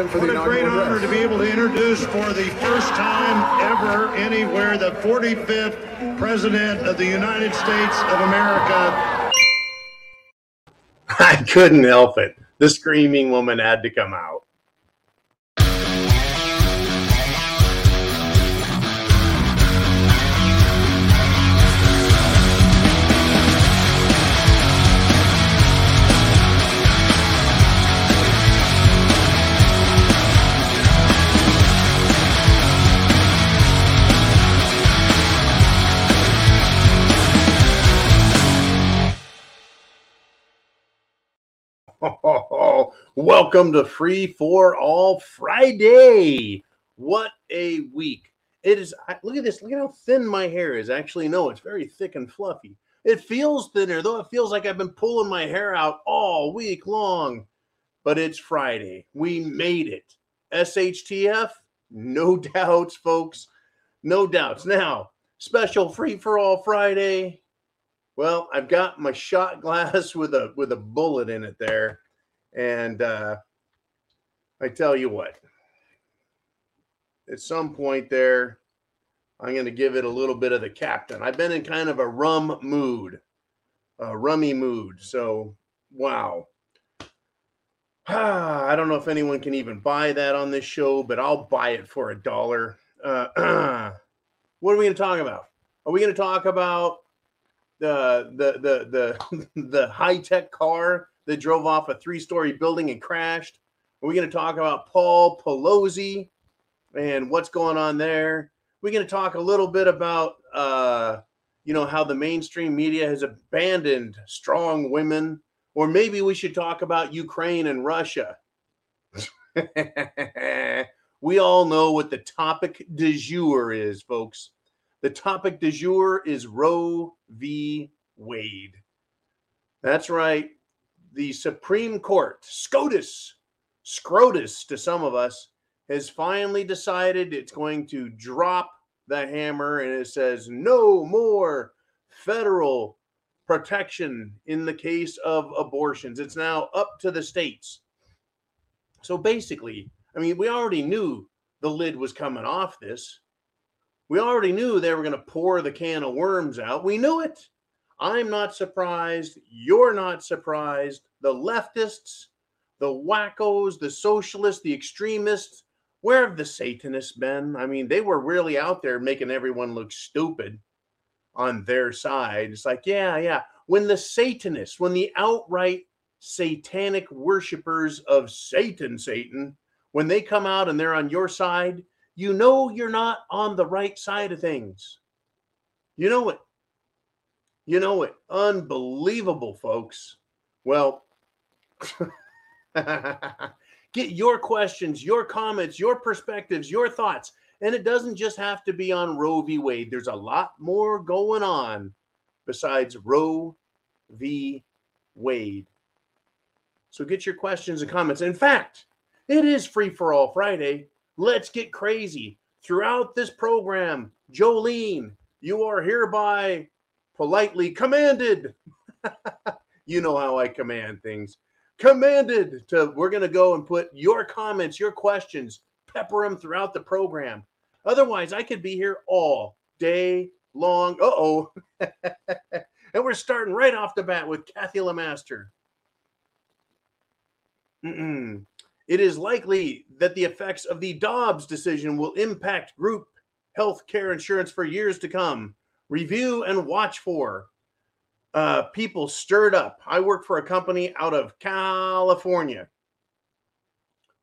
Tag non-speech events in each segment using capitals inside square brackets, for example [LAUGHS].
Jackson for what the inaugural What a great address. honor to be able to introduce for the first time ever anywhere the 45th President of the United States of America. I couldn't help it. The screaming woman had to come out. [LAUGHS] Welcome to Free for All Friday. What a week. It is. Look at this. Look at how thin my hair is. Actually, no, it's very thick and fluffy. It feels thinner, though it feels like I've been pulling my hair out all week long. But it's Friday. We made it. SHTF? No [LAUGHS] doubts, folks. No doubts. Now, special Free for All Friday. Well, I've got my shot glass [LAUGHS] with a with a bullet in it there. And uh, I tell you what, at some point there, I'm going to give it a little bit of the captain. I've been in kind of a rum mood, a rummy mood. So, wow. Ah, [SIGHS] I don't know if anyone can even buy that on this show, but I'll buy it for a dollar. Uh, [CLEARS THROAT] what are we going to talk about? Are we going to talk about the the the the [LAUGHS] high tech car that drove off a three story building and crashed? Are we going to talk about Paul Pelosi and what's going on there? We're going to talk a little bit about, uh, you know, how the mainstream media has abandoned strong women, or maybe we should talk about Ukraine and Russia. [LAUGHS] we all know what the topic du jour is, folks. The topic du jour is Roe v. Wade. That's right the Supreme Court, SCOTUS, SCROTUS to some of us, has finally decided it's going to drop the hammer and it says no more federal protection in the case of abortions. It's now up to the states. So basically, I mean, we already knew the lid was coming off this. We already knew they were going to pour the can of worms out. We knew it. I'm not surprised. You're not surprised. The leftists, the wackos, the socialists, the extremists, where have the Satanists been? I mean, they were really out there making everyone look stupid on their side. It's like, yeah, yeah. When the Satanists, when the outright satanic worshippers of Satan, Satan, when they come out and they're on your side, you know you're not on the right side of things. You know it. You know it. Unbelievable, folks. Well, [LAUGHS] get your questions, your comments, your perspectives, your thoughts. And it doesn't just have to be on Roe v. Wade. There's a lot more going on besides Roe v. Wade. So get your questions and comments. In fact, it is free for all Friday. Let's get crazy. Throughout this program, Jolene, you are hereby politely commanded. [LAUGHS] you know how I command things. Commanded to, we're going to go and put your comments, your questions, pepper them throughout the program. Otherwise, I could be here all day long. Uh oh. [LAUGHS] and we're starting right off the bat with Kathy Lamaster. Mm-mm. It is likely that the effects of the Dobbs decision will impact group health care insurance for years to come review and watch for. Uh, people stirred up. I work for a company out of California.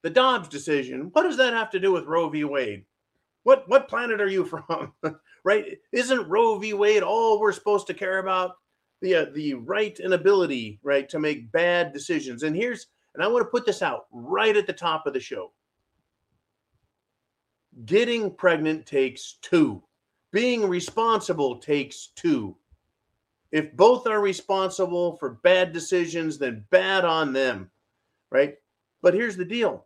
The Dobbs decision, what does that have to do with Roe v. Wade? What what planet are you [LAUGHS] from? right? Isn't Roe v. Wade all we're supposed to care about? The uh, the right and ability, right, to make bad decisions. And here's and I want to put this out right at the top of the show. Getting pregnant takes two being responsible takes two. If both are responsible for bad decisions, then bad on them, right? But here's the deal,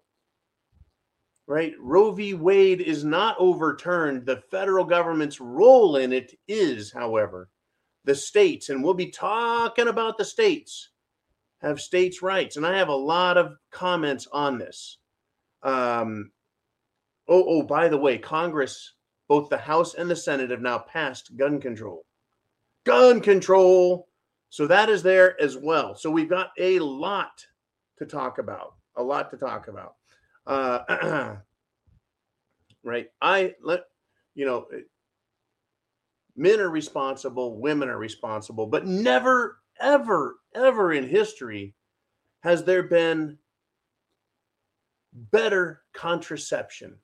right? Roe v. Wade is not overturned. The federal government's role in it is, however, the states, and we'll be talking about the states, have states' rights. And I have a lot of comments on this. Um, oh, oh, by the way, Congress, both the House and the Senate, have now passed gun control. Gun control. So that is there as well. So we've got a lot to talk about. A lot to talk about. Uh, [CLEARS THROAT] right. I let you know men are responsible, women are responsible, but never, ever, ever in history has there been better contraception.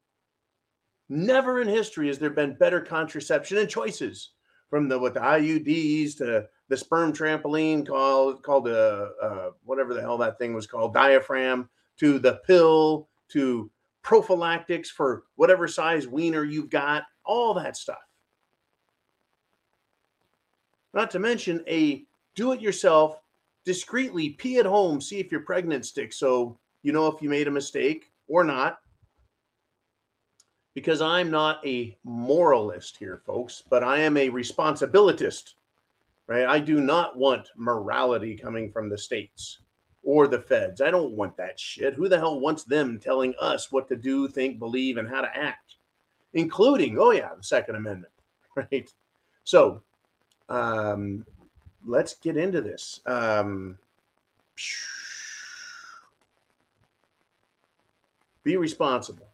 Never in history has there been better contraception and choices from the with the IUDs to the sperm trampoline called called a uh, whatever the hell that thing was called diaphragm to the pill to prophylactics for whatever size wiener you've got all that stuff not to mention a do it yourself, discreetly pee at home, see if you're pregnant stick. So you know if you made a mistake or not. Because I'm not a moralist here, folks, but I am a responsibilitist, right? I do not want morality coming from the states or the feds. I don't want that shit. Who the hell wants them telling us what to do, think, believe, and how to act, including, oh, yeah, the Second Amendment, [LAUGHS] right? So um, let's get into this. Um, be responsible.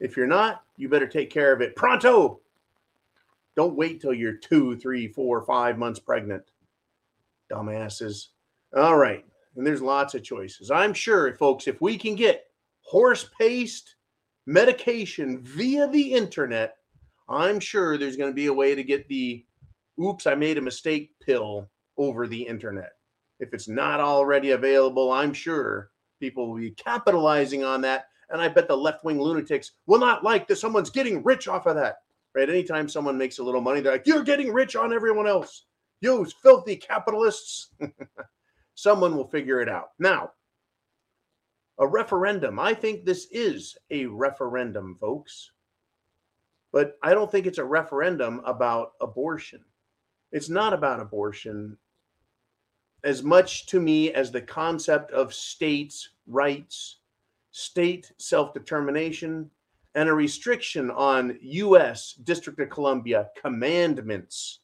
If you're not, you better take care of it pronto. Don't wait till you're two, three, four, five months pregnant. Dumbasses. All right. And there's lots of choices. I'm sure, folks, if we can get horse paste medication via the internet, I'm sure there's going to be a way to get the oops, I made a mistake pill over the internet. If it's not already available, I'm sure people will be capitalizing on that. And I bet the left wing lunatics will not like that someone's getting rich off of that. Right? Anytime someone makes a little money, they're like, you're getting rich on everyone else. You filthy capitalists. [LAUGHS] someone will figure it out. Now, a referendum. I think this is a referendum, folks. But I don't think it's a referendum about abortion. It's not about abortion as much to me as the concept of states' rights, state self determination, and a restriction on U.S. District of Columbia commandments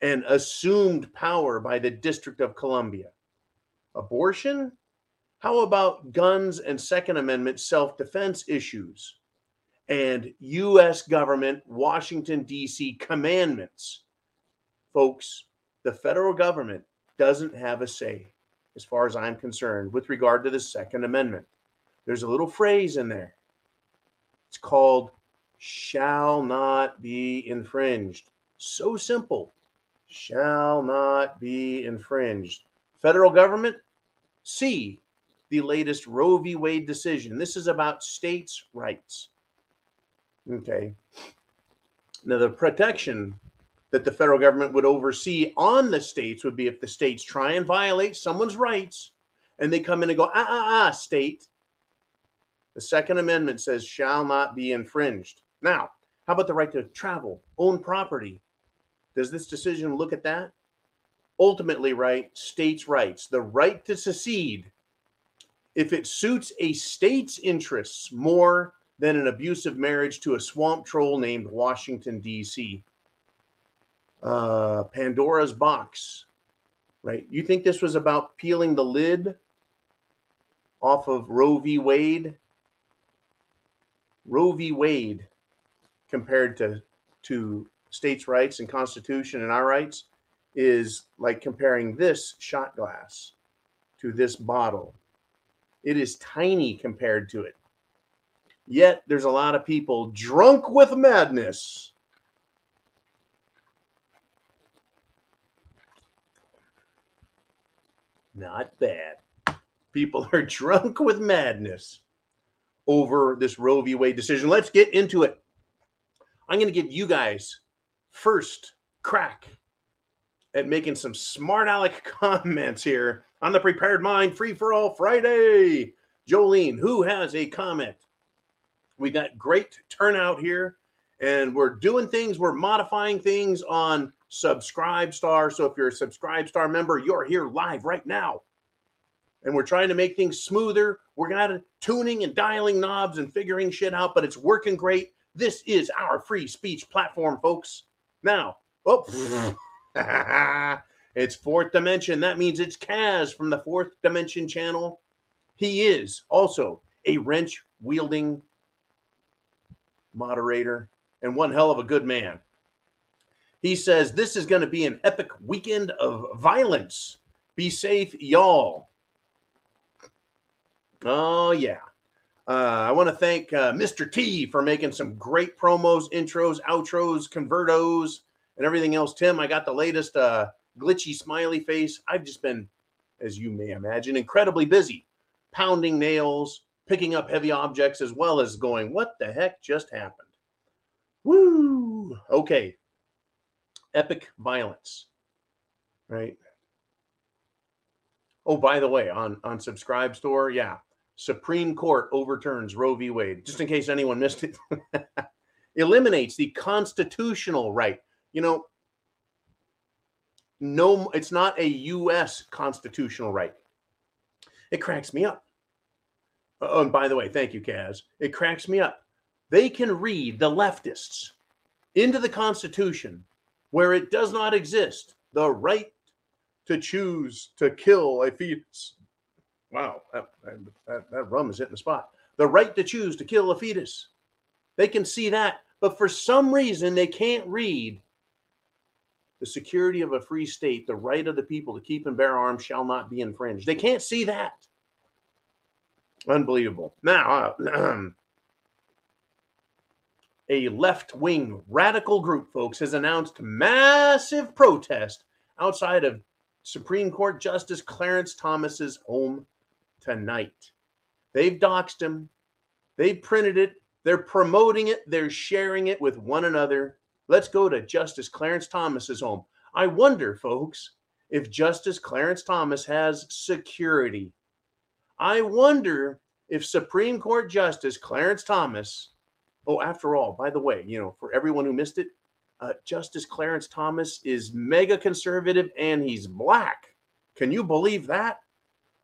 and assumed power by the District of Columbia. Abortion? How about guns and Second Amendment self defense issues and U.S. government, Washington, D.C. commandments? folks, the federal government doesn't have a say, as far as I'm concerned, with regard to the Second Amendment. There's a little phrase in there. It's called shall not be infringed. So simple. Shall not be infringed. Federal government, see the latest Roe v. Wade decision. This is about states' rights. Okay. Now, the protection that the federal government would oversee on the states would be if the states try and violate someone's rights and they come in and go, ah, ah, ah, state. The Second Amendment says shall not be infringed. Now, how about the right to travel, own property? Does this decision look at that? Ultimately, right, states' rights, the right to secede if it suits a state's interests more than an abusive marriage to a swamp troll named Washington, D.C uh, Pandora's box, right? You think this was about peeling the lid off of Roe v. Wade? Roe v. Wade compared to to states' rights and Constitution and our rights is like comparing this shot glass to this bottle. It is tiny compared to it. Yet there's a lot of people drunk with madness Not bad. People are [LAUGHS] drunk with madness over this Roe v. Wade decision. Let's get into it. I'm going to give you guys first crack at making some smart aleck [LAUGHS] comments here on the Prepared Mind Free for All Friday. Jolene, who has a comment? We got great turnout here, and we're doing things, we're modifying things on Subscribe Star. So if you're a Subscribe Star member, you're here live right now. and we're trying to make things smoother. We're kind of tuning and dialing knobs and figuring shit out, but it's working great. This is our free speech platform, folks. Now, oh, [LAUGHS] it's fourth dimension. That means it's Kaz from the fourth dimension channel. He is also a wrench wielding moderator and one hell of a good man. He says this is going to be an epic weekend of violence. Be safe, y'all. Oh, yeah. Uh, I want to thank uh, Mr. T for making some great promos, intros, outros, convertos, and everything else. Tim, I got the latest uh, glitchy smiley face. I've just been, as you may imagine, incredibly busy pounding nails, picking up heavy objects, as well as going, What the heck just happened? Woo! Okay. Epic violence, right? Oh, by the way, on on Subscribe Star, yeah, Supreme Court overturns Roe v. Wade. Just in case anyone missed it, [LAUGHS] eliminates the constitutional right. You know, no, it's not a U.S. constitutional right. It cracks me up. Oh, and by the way, thank you, Kaz. It cracks me up. They can read the leftists into the Constitution where it does not exist the right to choose to kill a fetus. Wow, that, that, that rum is hitting the spot. The right to choose to kill a fetus. They can see that, but for some reason, they can't read the security of a free state, the right of the people to keep and bear arms shall not be infringed. They can't see that. Unbelievable. Now, uh, [CLEARS THROAT] a left wing radical group, folks, has announced massive protest outside of Supreme Court Justice Clarence Thomas's home tonight. They've doxed him, they printed it, they're promoting it, they're sharing it with one another. Let's go to Justice Clarence Thomas's home. I wonder, folks, if Justice Clarence Thomas has security. I wonder if Supreme Court Justice Clarence Thomas, oh, after all, by the way, you know, for everyone who missed it, uh, Justice Clarence Thomas is mega conservative and he's black. Can you believe that?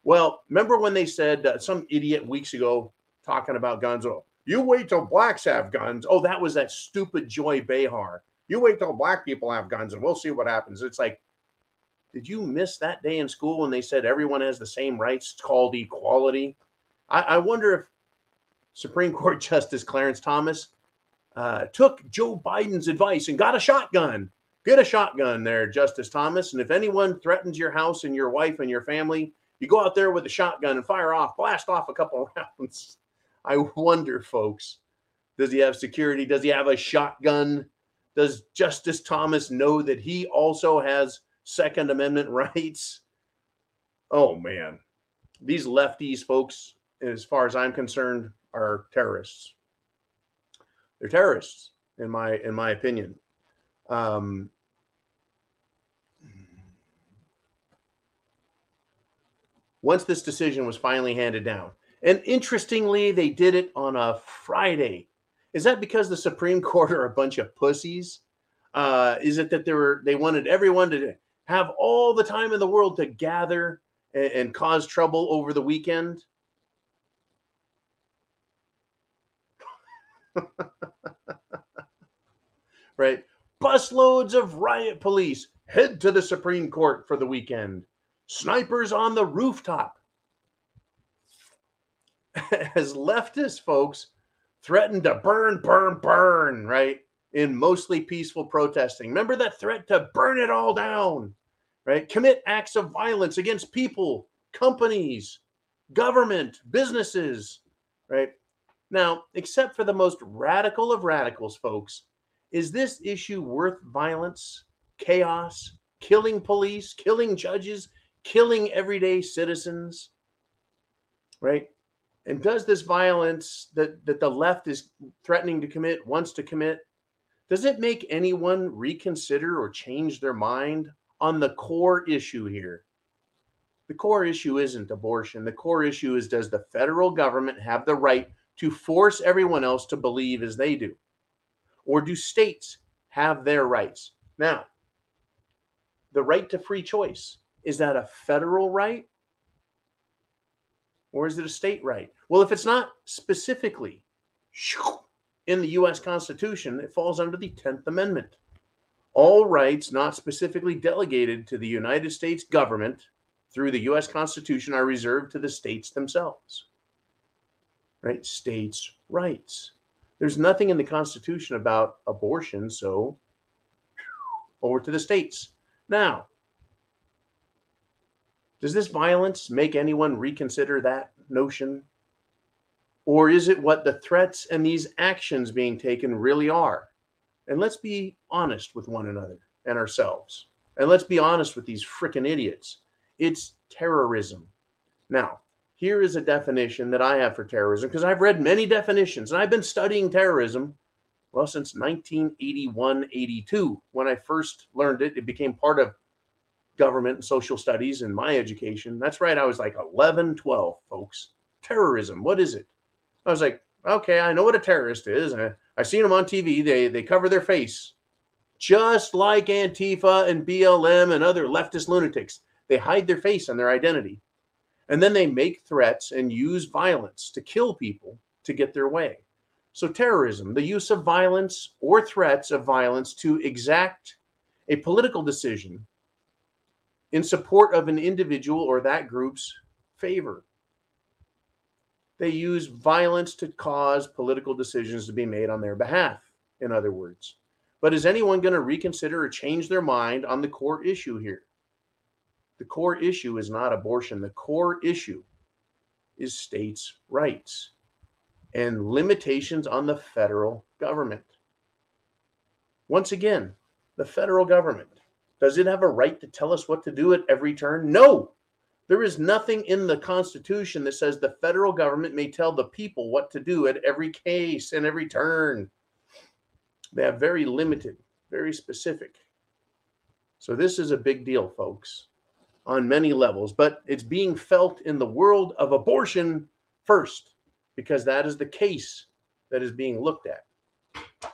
Well, remember when they said uh, some idiot weeks ago talking about guns? Oh, you wait till blacks have guns. Oh, that was that stupid Joy Behar. You wait till black people have guns and we'll see what happens. It's like, did you miss that day in school when they said everyone has the same rights? It's called equality. I, I wonder if Supreme Court [LAUGHS] Justice Clarence Thomas uh, took Joe Biden's advice and got a shotgun. Get a shotgun there, Justice Thomas. And if anyone threatens your house and your wife and your family, you go out there with a shotgun and fire off, blast off a couple [LAUGHS] rounds. I wonder, folks, does he have security? Does he have a shotgun? Does Justice Thomas know that he also has Second Amendment [LAUGHS] rights? Oh, man. These lefties, folks, as far as I'm concerned, are terrorists. They're terrorists, in my in my opinion. Um, once this decision was finally handed down, and interestingly, they did it on a Friday. Is that because the Supreme [LAUGHS] Court are a bunch of pussies? Uh, is it that they were they wanted everyone to have all the time in the world to gather and, and cause trouble over the weekend? [LAUGHS] right? Busloads of riot police head to the Supreme Court for the weekend. Snipers on the rooftop [LAUGHS] as leftist folks threatened to burn, burn, burn, right? In mostly peaceful protesting. Remember that threat to burn it all down, right? Commit acts of violence against people, companies, government, businesses, right? Now, except for the most radical of radicals, folks, is this issue worth violence, chaos, killing police, killing judges, killing everyday citizens? Right? And does this violence that, that the left is threatening to commit, wants to commit, does it make anyone reconsider or change their mind on the core issue here? The core issue isn't abortion. The core issue is does the federal government have the right to force everyone else to believe as they do? Or do states have their rights? Now, the right to free choice is that a federal right or is it a state right? Well, if it's not specifically [SNIFFS] in the US Constitution, it falls under the 10th Amendment. All rights not specifically delegated to the United States government through the US Constitution are reserved to the states themselves. Right? States' rights. There's nothing in the Constitution about abortion, so over to the states. Now, does this violence make anyone reconsider that notion? Or is it what the threats and these actions being taken really are? And let's be honest with one another and ourselves. And let's be honest with these freaking idiots. It's terrorism. Now, here is a definition that I have for terrorism because I've read many definitions and I've been studying terrorism well since 1981 82 when I first learned it. It became part of government and social studies in my education. That's right. I was like 11, 12, folks. Terrorism. What is it? I was like, okay, I know what a terrorist is. I, I've seen them on TV. They, they cover their face, just like Antifa and BLM and other leftist lunatics. They hide their face and their identity. And then they make threats and use violence to kill people to get their way. So, terrorism, the use of violence or threats of violence to exact a political decision in support of an individual or that group's favor. They use violence to cause political decisions to be made on their behalf, in other words. But is anyone going to reconsider or change their mind on the core issue here? The core issue is not abortion. The core issue is states' rights and limitations on the federal government. Once again, the federal government does it have a right to tell us what to do at every turn? No. There is nothing in the Constitution that says the federal government may tell the people what to do at every case and every turn. They have very limited, very specific. So, this is a big deal, folks, on many levels, but it's being felt in the world of abortion first, because that is the case that is being looked at.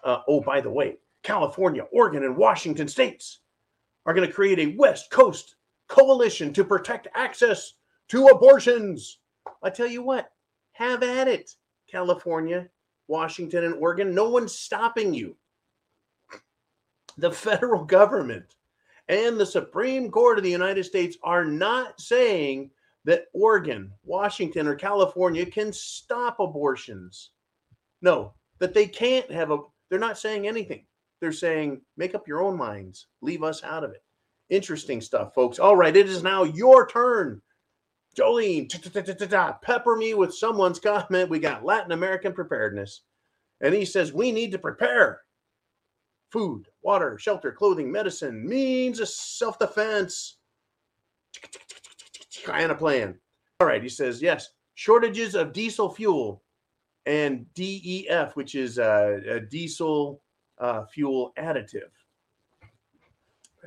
Uh, oh, by the way, California, Oregon, and Washington states are going to create a West Coast coalition to protect access to abortions. I tell you what, have at it, California, Washington, and Oregon. No one's stopping you. The federal government and the Supreme Court of the United States are not saying that Oregon, Washington, or California can stop abortions. No, that they can't have a, they're not saying anything. They're saying, make up your own minds, leave us out of it. Interesting stuff, folks. All right, it is now your turn. Jolene, pepper me with someone's [LAUGHS] comment. We got Latin American preparedness. And he says, we need to prepare food, water, shelter, clothing, medicine, means of self defense, kind of plan. All right, he says, yes, shortages of diesel fuel and DEF, which is a diesel uh, fuel additive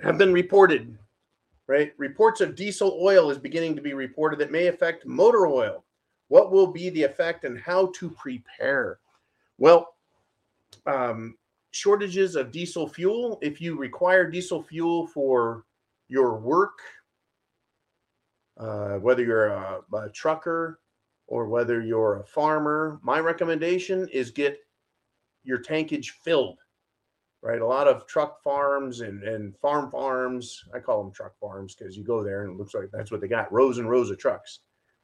have been reported, right? Reports of diesel oil is beginning to be reported that may affect motor oil. What will be the effect and how to prepare? Well, um, shortages of diesel fuel. If you require diesel fuel for your work, uh, whether you're a, a trucker or whether you're a farmer, my recommendation is get your tankage filled right? A lot of truck farms and, and farm farms, I call them truck farms because you go there and it looks like that's what they got rows and rows of trucks.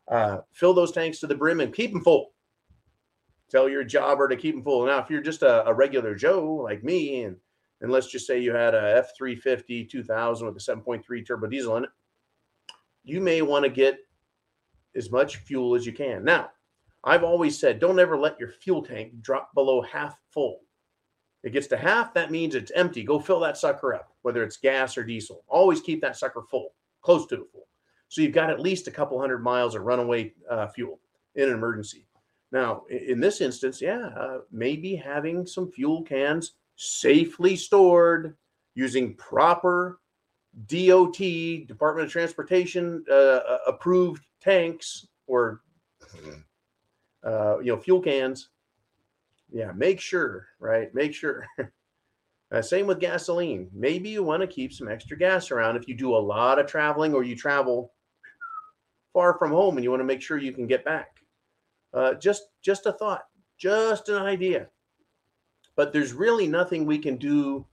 Uh, fill those tanks to the brim and keep them full. Tell your jobber to keep them full. Now, if you're just a, a regular Joe like me, and, and let's just say you had a F 350 2000 with a 7.3 turbo diesel in it, you may want to get as much fuel as you can. Now, I've always said don't ever let your fuel tank drop below half full it gets to half, that means it's empty. Go fill that sucker up, whether it's gas or diesel. Always keep that sucker full, close to full. So you've got at least a couple hundred miles of runaway uh, fuel in an emergency. Now, in this instance, yeah, uh, maybe having some fuel cans safely stored using proper DOT, Department of Transportation uh, uh, approved tanks or uh, you know fuel cans yeah, make sure, right? Make sure. [LAUGHS] uh, same with gasoline. Maybe you want to keep some extra gas around if you do a lot of traveling or you travel far from home and you want to make sure you can get back. Uh, just just a thought, just an idea. But there's really nothing we can do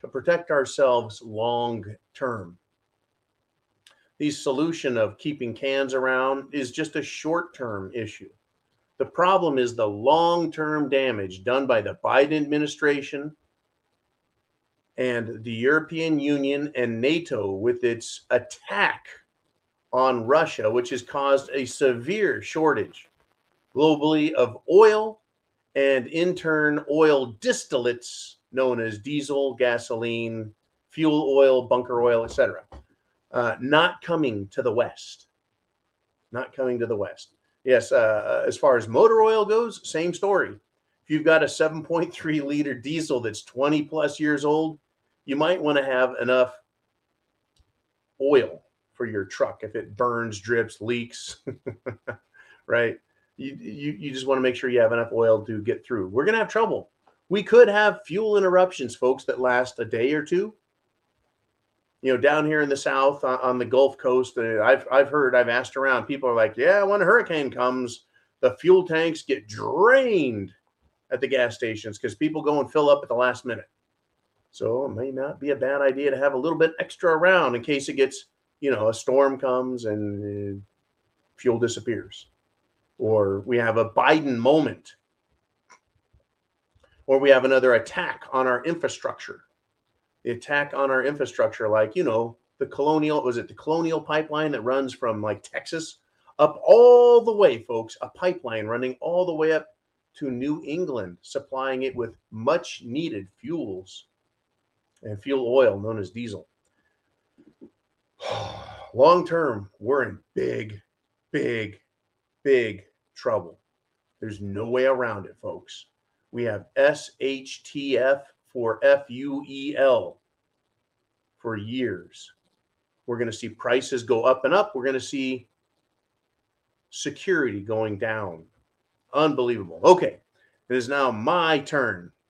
to protect ourselves long term. The solution of keeping cans around is just a short term issue. The problem is the long term damage done by the Biden administration and the European Union and NATO with its attack on Russia, which has caused a severe shortage globally of oil and in turn oil distillates known as diesel, gasoline, fuel oil, bunker oil, etc. Uh, not coming to the West. Not coming to the West. Yes, uh, as far as motor oil goes, same story. If you've got a 7.3 liter diesel that's 20 plus years old, you might want to have enough oil for your truck if it burns, drips, leaks, [LAUGHS] right? You, you, you just want to make sure you have enough oil to get through. We're going to have trouble. We could have fuel interruptions, folks, that last a day or two. You know, down here in the South on, the Gulf Coast, uh, I've, I've heard, I've asked around, people are like, yeah, when a hurricane comes, the fuel tanks get drained at the gas stations because people go and fill up at the last minute. So it may not be a bad idea to have a little bit extra around in case it gets, you know, a storm comes and uh, fuel disappears, or we have a Biden moment, or we have another attack on our infrastructure. The attack on our infrastructure, like, you know, the colonial, was it the colonial pipeline that runs from like Texas up all the way, folks, a pipeline running all the way up to New England, supplying it with much needed fuels and fuel oil known as diesel. [SIGHS] Long term, we're in big, big, big trouble. There's no way around it, folks. We have SHTF for FUEL for years. We're going to see prices go up and up. We're going to see security going down. Unbelievable. Okay, it is now my turn. [LAUGHS]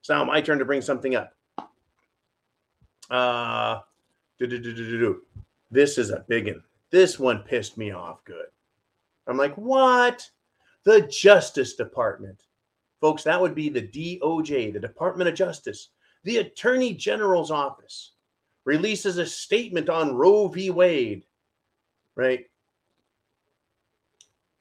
It's now my turn to bring something up. Uh, this is a big one. This one pissed me off good. I'm like, what? The Justice Department. Folks, that would be the DOJ, the Department of Justice. The Attorney General's office releases a statement on Roe v. Wade, right?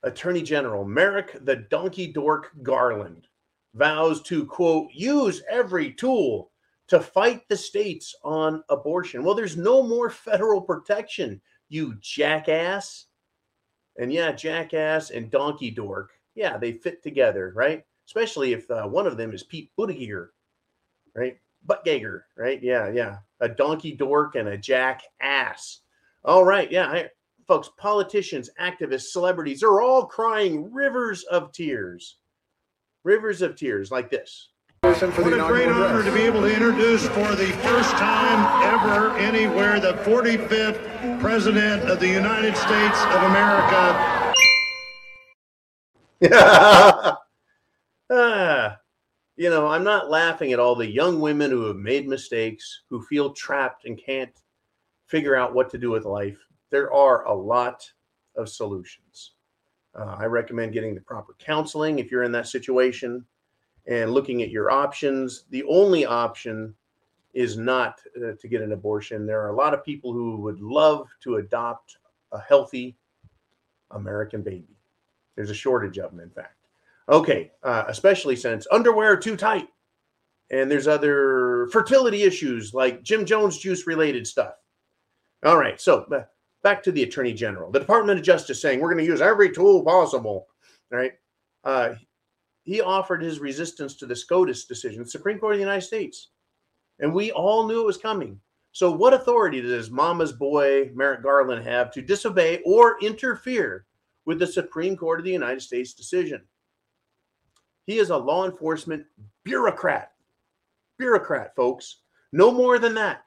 Attorney General Merrick the Donkey Dork Garland vows to, quote, use every tool to fight the states on abortion. Well, there's no more federal protection, you jackass. And yeah, jackass and donkey dork. Yeah, they fit together, right? Especially if uh, one of them is Pete Buttigieg, right? Buttgager, right? Yeah, yeah. A donkey dork and a jackass. All right, yeah. I, folks, politicians, activists, celebrities are all crying rivers of tears rivers of tears like this. What a great honor to be able to introduce for the first time ever anywhere the 45th President of the United States of America. [LAUGHS] ah, you know, I'm not laughing at all the young women who have made mistakes, who feel trapped and can't figure out what to do with life. There are a lot of solutions. Uh, I recommend getting the proper counseling if you're in that situation and looking at your options. The only option is not uh, to get an abortion. There are a lot of people who would love to adopt a healthy American baby. There's a shortage of them, in fact. Okay, uh, especially since underwear too tight, and there's other fertility issues like Jim Jones juice related stuff. All right, so back to the attorney general the department of justice saying we're going to use every tool possible right uh, he offered his resistance to the scotus decision supreme court of the united states and we all knew it was coming. So what authority does mama's boy merrick garland have to disobey or interfere with the supreme court of the united states decision? He is a law enforcement bureaucrat. Bureaucrat folks. No more than that.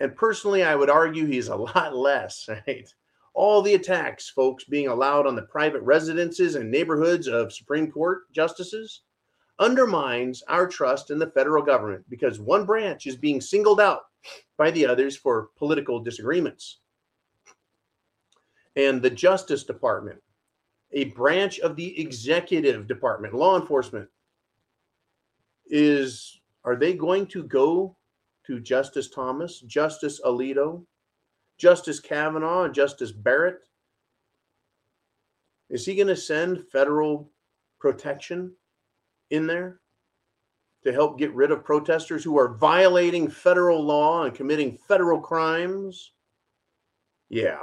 And personally, I would argue he's a [LAUGHS] lot less, right? All the attacks, folks, being allowed on the private residences and neighborhoods of Supreme Court justices undermines our trust in the federal government because one branch is being singled out by the others for political disagreements. and the Justice Department, a branch of the executive department, law enforcement, is are they going to go to Justice Thomas, Justice Alito, Justice Kavanaugh, Justice Barrett? Is he going to send federal protection in there to help get rid of protesters who are violating federal law and committing federal crimes? Yeah.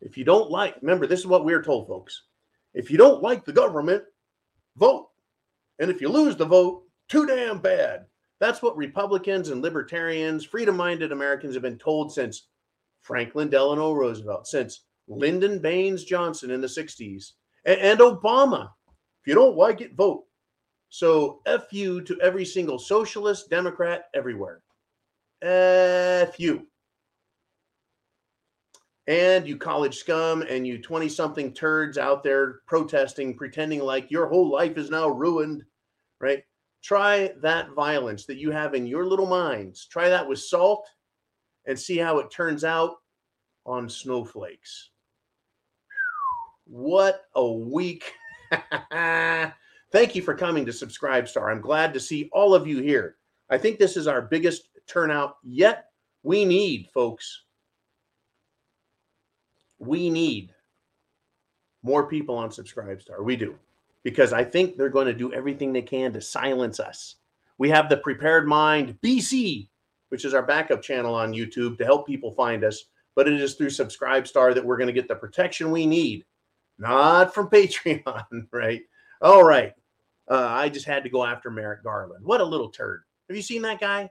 If you don't like, remember, this is what we're told, folks. If you don't like the government, vote. And if you lose the vote, too damn bad. That's what Republicans and libertarians, freedom minded Americans have been told since Franklin Delano Roosevelt, since Lyndon Baines Johnson in the 60s, and, and Obama. You don't like it, vote. So F you to every single socialist, Democrat, everywhere. F you. And you college scum and you 20 something turds out there protesting, pretending like your whole life is now ruined, right? Try that violence that you have in your little minds. Try that with salt and see how it turns out on snowflakes. What a week. [LAUGHS] Thank you for coming to Subscribe Star. I'm glad to see all of you here. I think this is our biggest turnout yet. We need, folks, we need more people on Subscribe Star. We do. Because I think they're going to do everything they can to silence us. We have the Prepared Mind BC, which is our backup channel on YouTube to help people find us. But it is through Subscribe Star that we're going to get the protection we need, not from [LAUGHS] Patreon, right? All right. Uh, I just had to go after Merrick Garland. What a little turd. Have you seen that guy?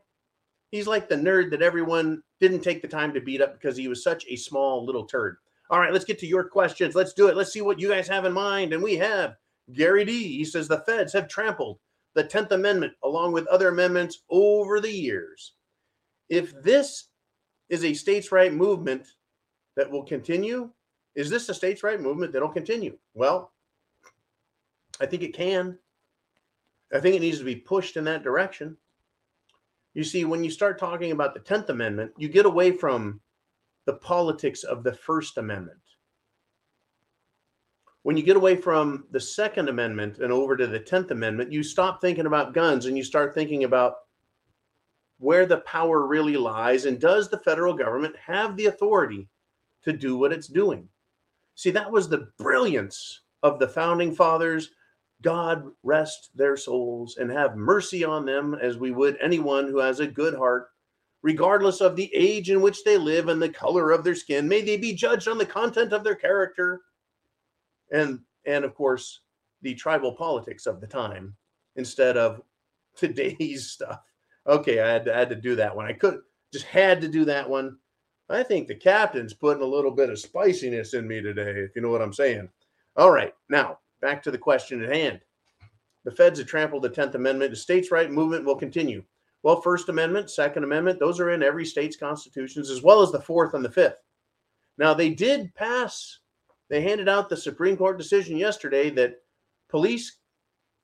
He's like the nerd that everyone didn't take the time to beat up because he was such a small little turd. All right, let's get to your questions. Let's do it. Let's see what you guys have in mind. And we have Gary D. He says the feds have trampled the 10th Amendment along with other amendments over the years. If this is a states' right movement that will continue, is this a states' right movement that'll continue? Well, I think it can. I think it needs to be pushed in that direction. You see, when you start talking about the 10th Amendment, you get away from the politics of the First Amendment. When you get away from the Second Amendment and over to the 10th Amendment, you stop thinking about guns and you start thinking about where the power really lies and does the federal government have the authority to do what it's doing? See, that was the brilliance of the founding fathers God rest their souls and have mercy on them as we would anyone who has a good heart, regardless of the age in which they live and the color of their skin. May they be judged on the content of their character. And and of course, the tribal politics of the time instead of [LAUGHS] today's stuff. Okay, I had to, I had to do that one. I could just had to do that one. I think the captain's putting a little bit of spiciness in me today, if you know what I'm saying. All right, now back to the question at hand. The feds have trampled the 10th Amendment. The states' right movement will continue. Well, First Amendment, Second Amendment, those are in every state's constitutions, as well as the Fourth and the Fifth. Now, they did pass, they handed out the Supreme Court decision yesterday that police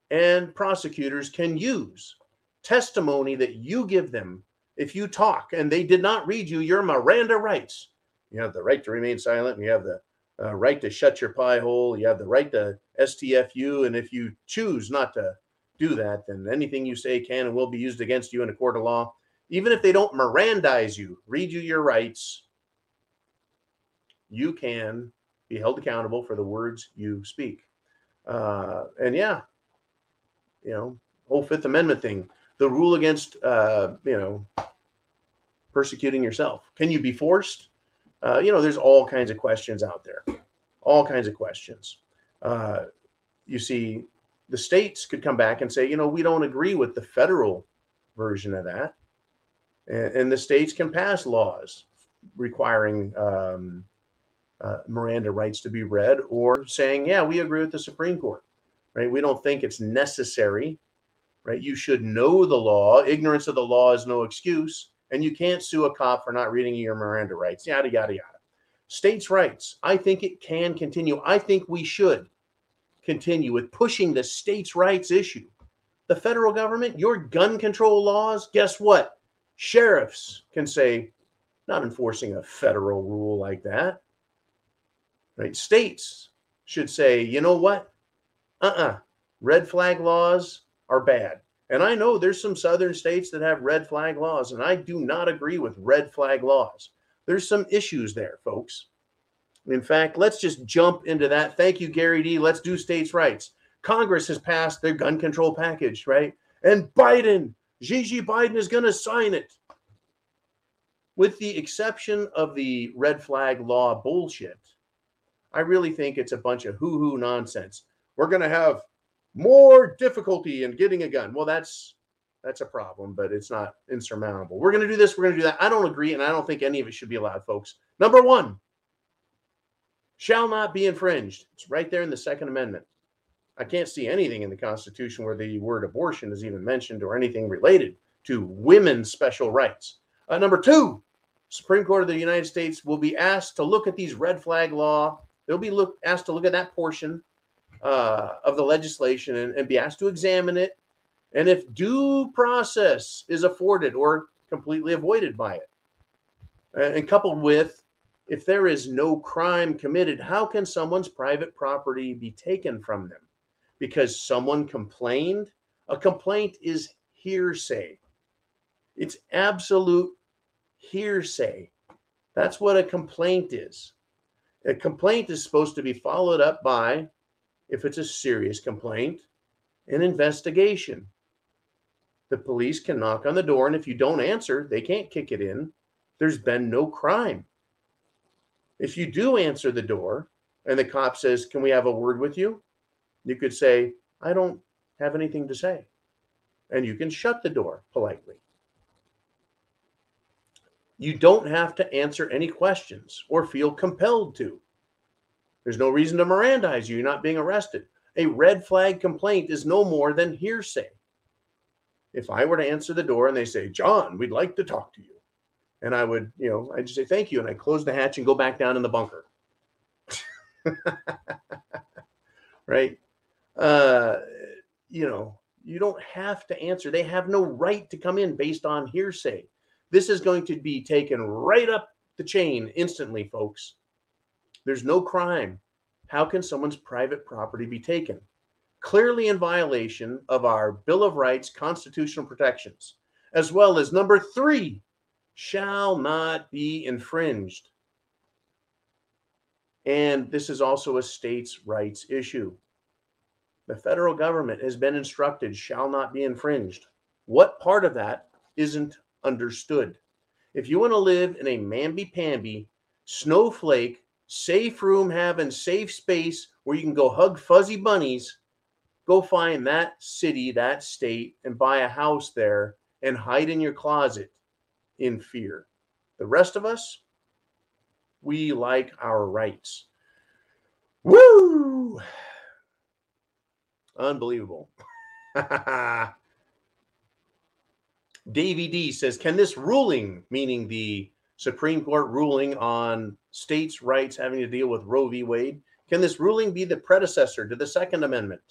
and prosecutors can use testimony that you give them if you talk and they did not read you your Miranda rights. You have the right to remain silent, you have the uh, right to shut your pie hole. You have the right to STFU. And if you choose not to do that, then anything you say can and will be used against you in a court of law. Even if they don't Mirandize you, read you your rights, you can be held accountable for the words you speak. Uh, and yeah, you know, whole Fifth Amendment thing, the rule against, uh, you know, persecuting yourself. Can you be forced? Uh, you know, there's all kinds of questions out there, all kinds of questions. Uh, you see, the states could come back and say, you know, we don't agree with the federal version of that. And, and the states can pass laws requiring um, uh, Miranda rights to be read or saying, yeah, we agree with the Supreme Court, right? We don't think it's necessary, right? You should know the law. Ignorance of the law is no excuse and you can't sue a cop for not reading your Miranda rights, yada, yada, yada. States' rights, I think it can continue. I think we should continue with pushing the states' rights issue. The federal government, your gun control laws, guess what? Sheriffs can say, not enforcing a federal rule like that. Right? States should say, you know what? Uh-uh. Red flag laws are bad. And I know there's some southern states that have red flag laws, and I do not agree with red flag laws. There's some issues there, folks. In fact, let's just jump into that. Thank you, Gary D. Let's do states' rights. Congress has passed their gun control package, right? And Biden, Gigi Biden is going to sign it. With the exception of the red flag law bullshit, I really think it's a bunch of hoo hoo nonsense. We're going to have more difficulty in getting a gun. Well, that's that's a problem, but it's not insurmountable. We're going to do this, we're going to do that. I don't agree, and I don't think any of it should be allowed, folks. Number one, shall not be infringed. It's right there in the Second Amendment. I can't see anything in the Constitution where the word abortion is even mentioned or anything related to women's special rights. Uh, number two, Supreme Court of the United States will be asked to look at these red flag law. They'll be look, asked to look at that portion uh, of the legislation and, and be asked to examine it. And if due process is afforded or completely avoided by it, and coupled with if there is no crime committed, how can someone's private property be taken from them? Because someone complained? A complaint is hearsay. It's absolute hearsay. That's what a complaint is. A complaint is supposed to be followed up by if it's a serious complaint, an investigation. The police can knock on the door, and if you don't answer, they can't kick it in. There's been no crime. If you do answer the door and the cop says, Can we have a word with you? You could say, I don't have anything to say. And you can shut the door politely. You don't have to answer any questions or feel compelled to. There's no reason to Mirandize you. You're not being arrested. A red flag complaint is no more than hearsay. If I were to answer the door and they say, John, we'd like to talk to you. And I would, you know, I'd just say thank you. And I close the hatch and go back down in the bunker. [LAUGHS] right? Uh, you know, you don't have to answer. They have no right to come in based on hearsay. This is going to be taken right up the chain instantly, folks. There's no crime. How can someone's private property be taken? Clearly in violation of our Bill of Rights constitutional protections, as well as number three, shall not be infringed. And this is also a states' rights issue. The federal government has been instructed shall not be infringed. What part of that isn't understood? If you want to live in a mamby pamby, snowflake, safe room having safe space where you can go hug fuzzy bunnies, go find that city, that state, and buy a house there and hide in your closet in fear. The rest of us, we like our rights. Woo! Unbelievable. [LAUGHS] Davy D says, Can this ruling, meaning the Supreme Court ruling on states' rights having to deal with Roe v. Wade. Can this ruling be the predecessor to the Second Amendment?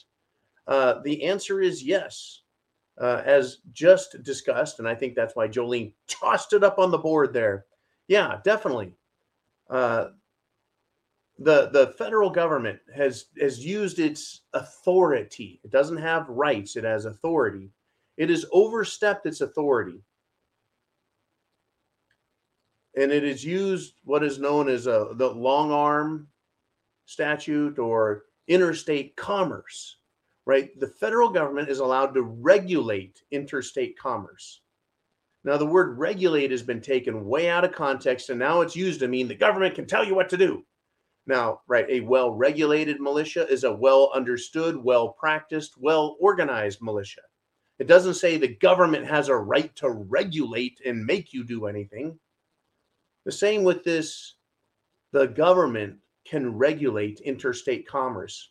Uh, the answer is yes. Uh, as just discussed, and I think that's why Jolene tossed it up on the board there. Yeah, definitely. Uh, the the federal government has has used its authority. It doesn't have rights; it has authority. It has overstepped its authority and it is used what is known as a the long arm statute or interstate commerce right? The federal government is allowed to regulate interstate commerce. Now the word regulate has been taken way out of context and now it's used to mean the government can tell you what to do. Now right a well regulated militia is a well understood well practiced well organized militia. It doesn't say the government has a right to regulate and make you do anything the same with this the government can regulate interstate commerce.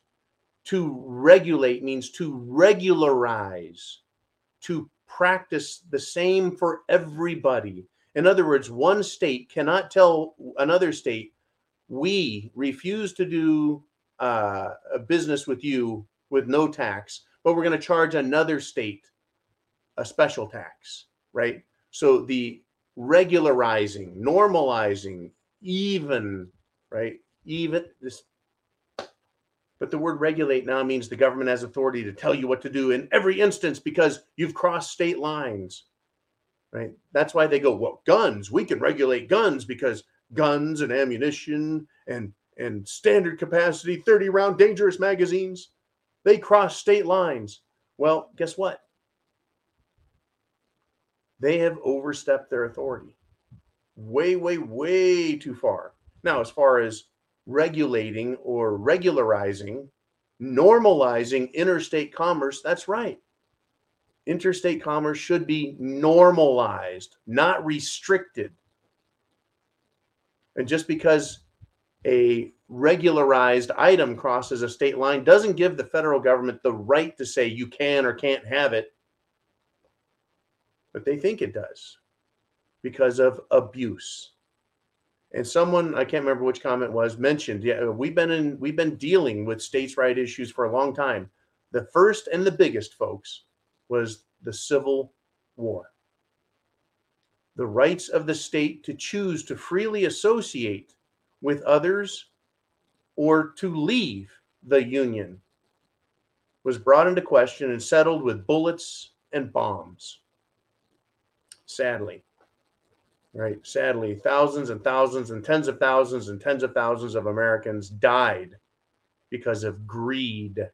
To regulate means to regularize, to practice the same for everybody. In other words, one state cannot tell another state, we refuse to do uh, a business with you with no tax, but we're going to charge another state a special tax, right? So the regularizing, normalizing, even, right? Even this. But the word regulate now means the government has authority to tell you what to do in every instance because you've crossed state lines, right? That's why they go, well, guns, we can regulate guns because guns and ammunition and and standard capacity 30 round dangerous magazines they cross state lines well guess what they have overstepped their authority way, way, way too far. Now, as far as regulating or regularizing, normalizing interstate commerce, that's right. Interstate commerce should be normalized, not restricted. And just because a regularized item crosses a state line doesn't give the federal government the right to say you can or can't have it but they think it does because of abuse. And someone I can't remember which comment was mentioned. Yeah, we've been in we've been dealing with states' right issues for a long time. The first and the biggest, folks, was the Civil War. The rights of the state to choose to freely associate with others or to leave the Union was brought into question and settled with bullets and bombs sadly. Right? Sadly, thousands and thousands and tens of thousands and tens of thousands of Americans died because of greed,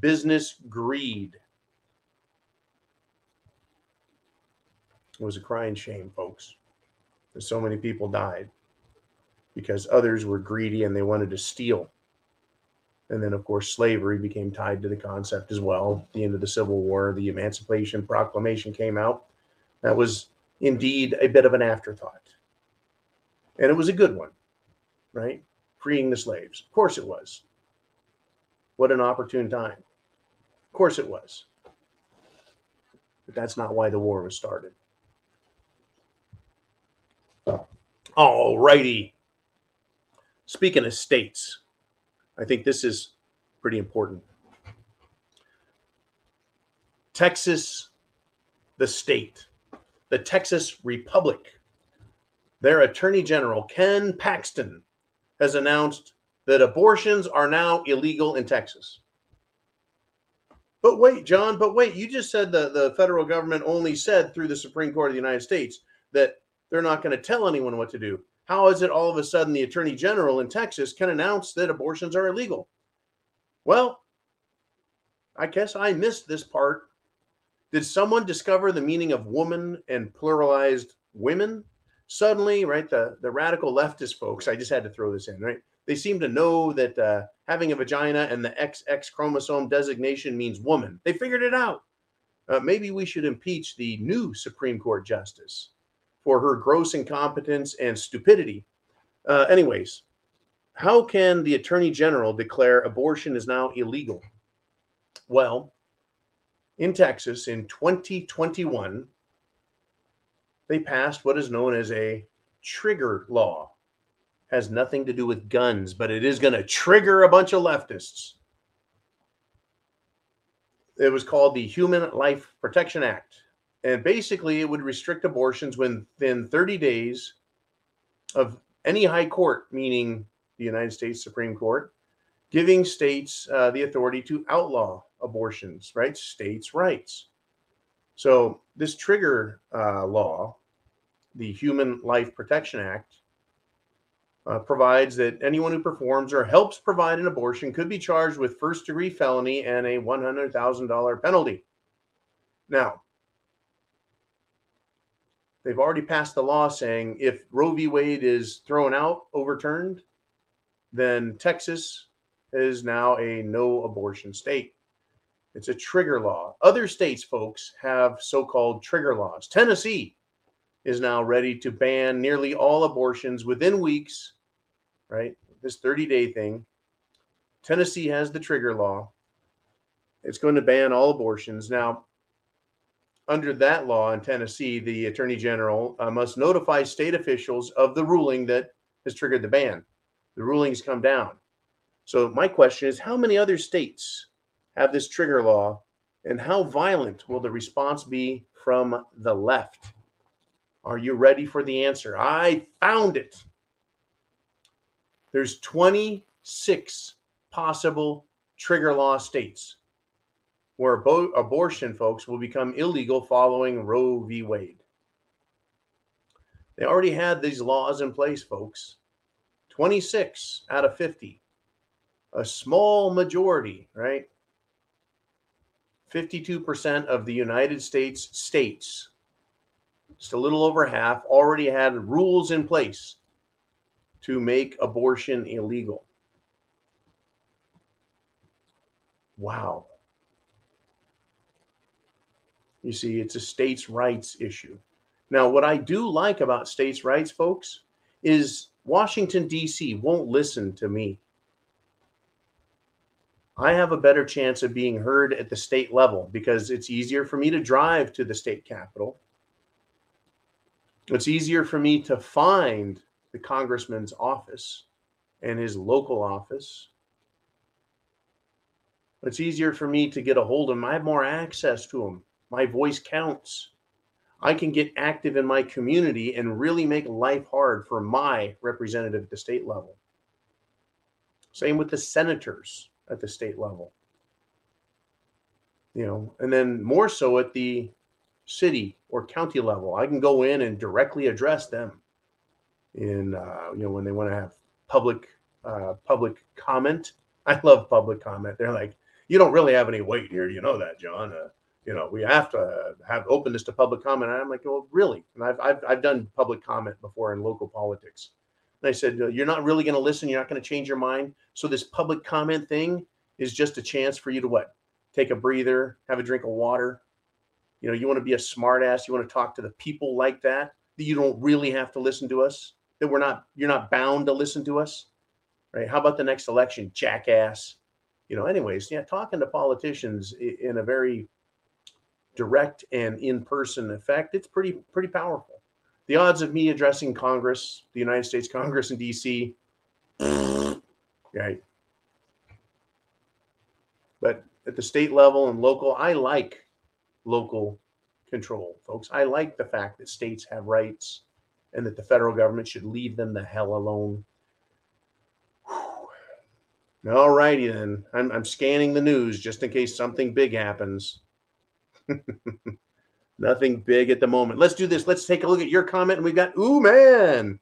business greed. It was a crying shame, folks. That so many people died because others were greedy and they wanted to steal. And then, of course, slavery became tied to the concept as well. At the end of the Civil War, the Emancipation Proclamation came out that was indeed a bit of an afterthought. And it was a good one, right? Freeing the slaves. Of course it was. What an opportune time. Of course it was. But that's not why the war was started. All righty. Speaking of states, I think this is pretty important. Texas, the state, the Texas Republic. Their Attorney General, Ken Paxton, has announced that abortions are now illegal in Texas. But wait, John, but wait, you just said that the federal government only said through the Supreme Court of the United States that they're not going to tell anyone what to do. How is it all of a sudden the Attorney General in Texas can announce that abortions are illegal? Well, I guess I missed this part did someone discover the meaning of woman and pluralized women? Suddenly, right, the, the radical leftist folks, I just had to throw this in, right? They seem to know that uh, having a vagina and the XX chromosome designation means woman. They figured it out. Uh, maybe we should impeach the new Supreme Court justice for her gross incompetence and stupidity. Uh, anyways, how can the attorney general declare abortion is now illegal? Well, in Texas in 2021, they passed what is known as a trigger law. Has nothing to do with guns, but it is going to trigger a bunch of leftists. It was called the Human Life Protection Act. And basically, it would restrict abortions within 30 days of any high court, meaning the United States Supreme Court, giving states uh, the authority to outlaw abortions, right? States' rights. So, this trigger uh, law, the Human Life Protection Act, uh, provides that anyone who performs or helps provide an abortion could be charged with first degree felony and a $100,000 penalty. Now, they've already passed the law saying if Roe v. Wade is thrown out, overturned, then Texas is now a no abortion state. It's a trigger law. Other states, folks, have so called trigger laws. Tennessee is now ready to ban nearly all abortions within weeks, right? This 30 day thing. Tennessee has the trigger law. It's going to ban all abortions. Now, under that law in Tennessee, the attorney general uh, must notify state officials of the ruling that has triggered the ban. The rulings come down. So, my question is how many other states have this trigger law, and how violent will the response be from the left? Are you ready for the answer? I found it. There's 26 possible trigger law states where abo- abortion, folks, will become illegal following Roe v. Wade. They already had these laws in place, folks. 26 out of 50. A small majority, right? 52% of the United States states, just a little over half, already had rules in place to make abortion illegal. Wow. You see, it's a states' rights issue. Now, what I do like about states' rights, folks, is Washington, D.C. won't listen to me. I have a better chance of being heard at the state level because it's easier for me to drive to the state capitol. It's easier for me to find the congressman's office and his local office. It's easier for me to get a hold of him. I have more access to him. My voice counts. I can get active in my community and really make life hard for my representative at the state level. Same with the senators at the state level. You know, and then more so at the city or county level. I can go in and directly address them in uh, you know when they want to have public uh, public comment. [LAUGHS] I love public comment. They're like, you don't really have any weight here. You know that, John. Uh, you know, we have to have openness to public comment. And I'm like, well, really? And I've, I've, I've done public comment before in local politics. I said, you're not really going to listen. You're not going to change your mind. So this public comment thing is just a chance for you to what? Take a breather, have a drink of water. You know, you want to be a smartass. You want to talk to the people like that, that you don't really have to listen to us, that we're not, you're not bound to listen to us. Right. How about the next election, jackass? You know, anyways, yeah, talking to politicians in a very direct and in-person effect, it's pretty pretty powerful. The odds of me addressing Congress, the United States Congress in DC, [SNIFFS] right? But at the state level and local, I like local control, folks. I like the fact that states have rights and that the federal government should leave them the hell alone. All righty then. I'm, I'm scanning the news just in case something big happens. [LAUGHS] Nothing big at the moment. Let's do this. Let's take a look at your comment. And we've got, ooh, man.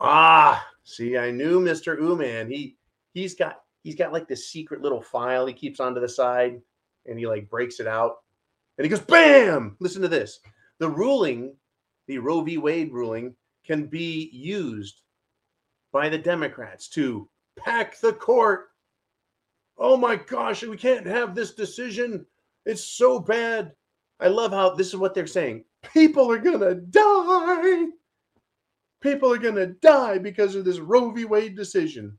Ah, see, I knew Mr. Ooh Man. He he's got he's got like this secret little file he keeps onto the side and he like breaks it out. And he goes, Bam! Listen to this. The ruling, the Roe v. Wade ruling, can be used by the Democrats to pack the court oh my gosh, we can't have this decision. It's so bad. I love how this is what they're saying. People are going to die. People are going to die because of this Roe v. Wade decision.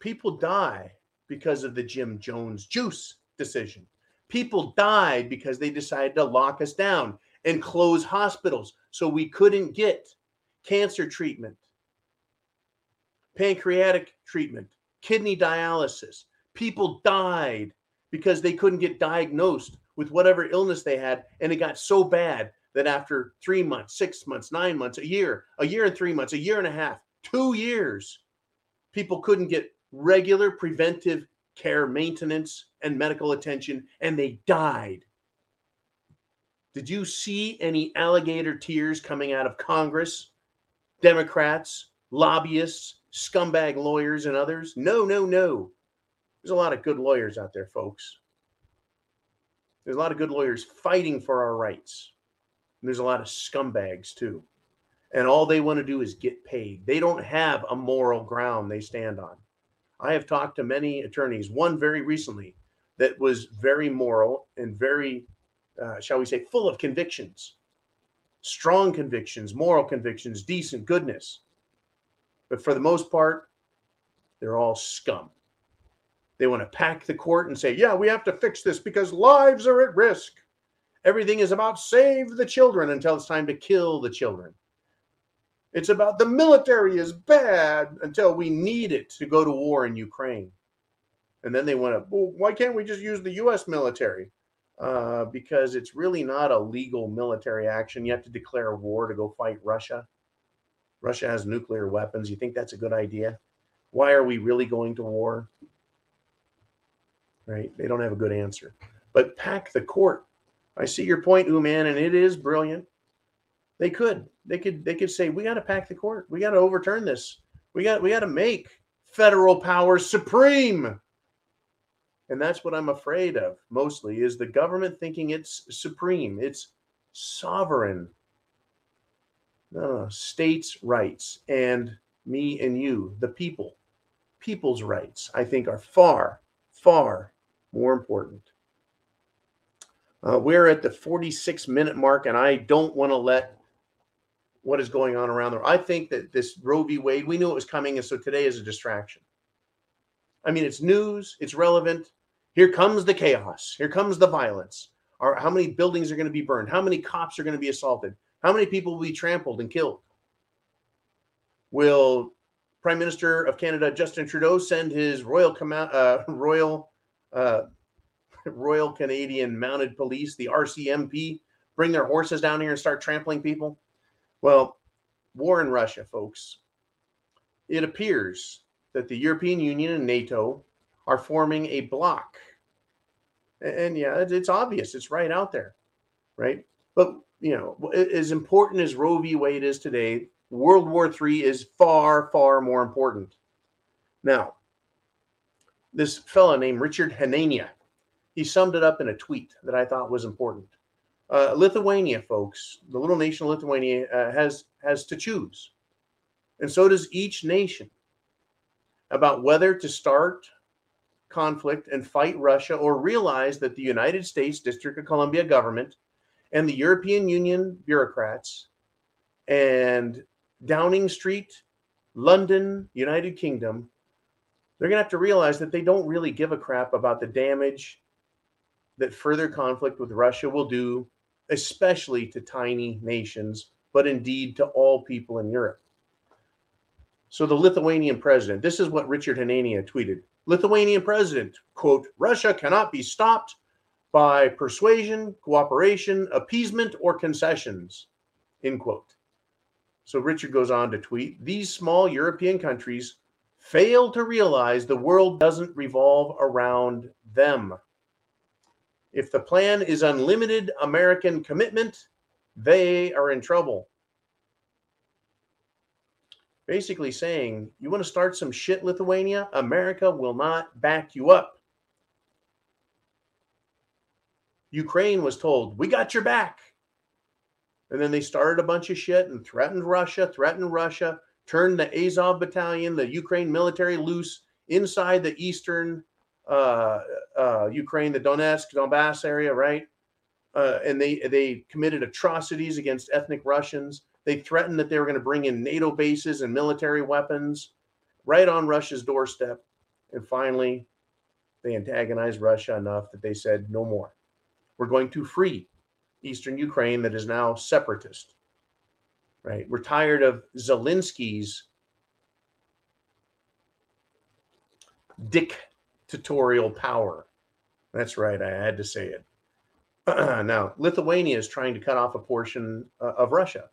People die because of the Jim Jones juice decision. People died because they decided to lock us down and close hospitals so we couldn't get cancer treatment, pancreatic treatment, kidney dialysis. People died because they couldn't get diagnosed with whatever illness they had. And it got so bad that after three months, six months, nine months, a year, a year and three months, a year and a half, two years, people couldn't get regular preventive care, maintenance, and medical attention, and they died. Did you see any alligator tears coming out of Congress, Democrats, lobbyists, scumbag lawyers and others. No, no, no. There's a lot of good lawyers out there, folks. There's a lot of good lawyers fighting for our rights. And there's a lot of scumbags too. And all they want to do is get paid. They don't have a moral ground they stand on. I have talked to many attorneys, one very recently that was very moral and very, uh, shall we say, full of convictions, strong convictions, moral convictions, decent goodness. But for the most part, they're all scum. They want to pack the court and say, yeah, we have to fix this because lives are at risk. Everything is about save the children until it's time to kill the children. It's about the military is bad until we need it to go to war in Ukraine. And then they want to, well, why can't we just use the US military? uh, because it's really not a legal military action. You have to declare war to go fight Russia. Russia has nuclear weapons. You think that's a good idea? Why are we really going to war? Right? They don't have a good answer. But pack the court. I see your point, Uman, and it is brilliant. They could. They could they could say, we got to pack the court. We got to overturn this. We got we got to make federal power supreme. And that's what I'm afraid of mostly is the government thinking it's supreme, it's sovereign. No, states' rights and me and you, the people, people's rights, I think are far, far more important. Uh, we're at the 46 minute mark, and I don't want to let what is going on around there. I think that this Roe v. Wade, we knew it was coming, and so today is a distraction. I mean, it's news, it's relevant. Here comes the chaos. Here comes the violence. Are how many buildings are going to be burned? How many cops are going to be assaulted? How many people will be trampled and killed? Will Prime Minister of Canada Justin Trudeau send his Royal uh, [LAUGHS] Royal uh, Royal Canadian Mounted Police, the RCMP, bring their horses down here and start trampling people? Well, war in Russia, folks. It appears that the European Union and NATO are forming a bloc. And yeah, it's obvious, it's right out there, right? But, you know, as important as Roe v. Wade is today, World War III is far, far more important. Now, this fellow named Richard Hanania, he summed it up in a tweet that I thought was important. Uh, Lithuania, folks, the little nation of Lithuania uh, has has to choose, and so does each nation about whether to start conflict and fight Russia or realize that the United States District of Columbia government and the European Union bureaucrats and Downing Street, London, United Kingdom, they're going to have to realize that they don't really give a crap about the damage that further conflict with Russia will do especially to tiny nations, but indeed to all people in Europe. So the Lithuanian president, this is what Richard Hanania tweeted. Lithuanian president, quote, Russia cannot be stopped by persuasion, cooperation, appeasement, or concessions, end quote. So Richard goes on to tweet, these small European countries fail to realize the world doesn't revolve around them. If the plan is unlimited American commitment, they are in trouble. Basically saying, you want to start some shit, Lithuania? America will not back you up. Ukraine was told, we got your back. And then they started a bunch of shit and threatened Russia, threatened Russia, turned the Azov battalion, the Ukraine military loose inside the eastern uh, uh, Ukraine, the Donetsk, Donbass area, right? Uh, and they they committed atrocities against ethnic Russians. They threatened that they were going to bring in NATO bases and military weapons right on Russia's doorstep. And finally, they antagonized Russia enough that they said, no more. We're going to free eastern Ukraine that is now separatist. Right? We're tired of Zelensky's dictatorial power. That's right. I had to say it. [CLEARS THROAT] now, Lithuania is trying to cut off a portion uh, of Russia,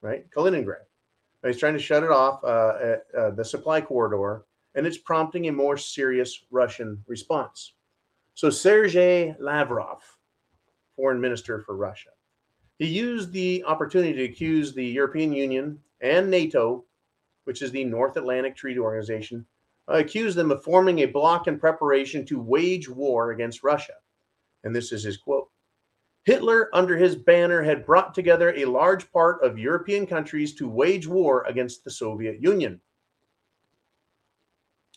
right? Kaliningrad. He's trying to shut it off, uh, at, uh, the supply corridor, and it's prompting a more serious Russian response. So, Sergei Lavrov, foreign minister for Russia, he used the opportunity to accuse the European Union and NATO, which is the North Atlantic Treaty Organization, accused them of forming a bloc in preparation to wage war against Russia. And this is his quote Hitler, under his banner, had brought together a large part of European countries to wage war against the Soviet Union.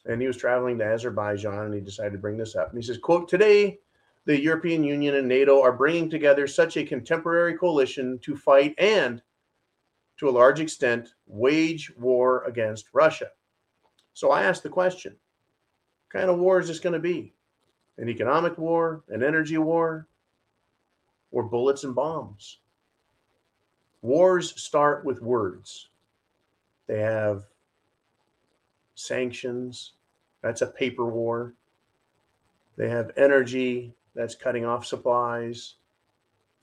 And he was traveling to Azerbaijan and he decided to bring this up. And he says, quote, today, the European Union and NATO are bringing together such a contemporary coalition to fight and, to a large extent, wage war against Russia. So I asked the question what kind of war is this going to be? An economic war, an energy war, or bullets and bombs? Wars start with words. They have sanctions, that's a paper war. They have energy, that's cutting off supplies.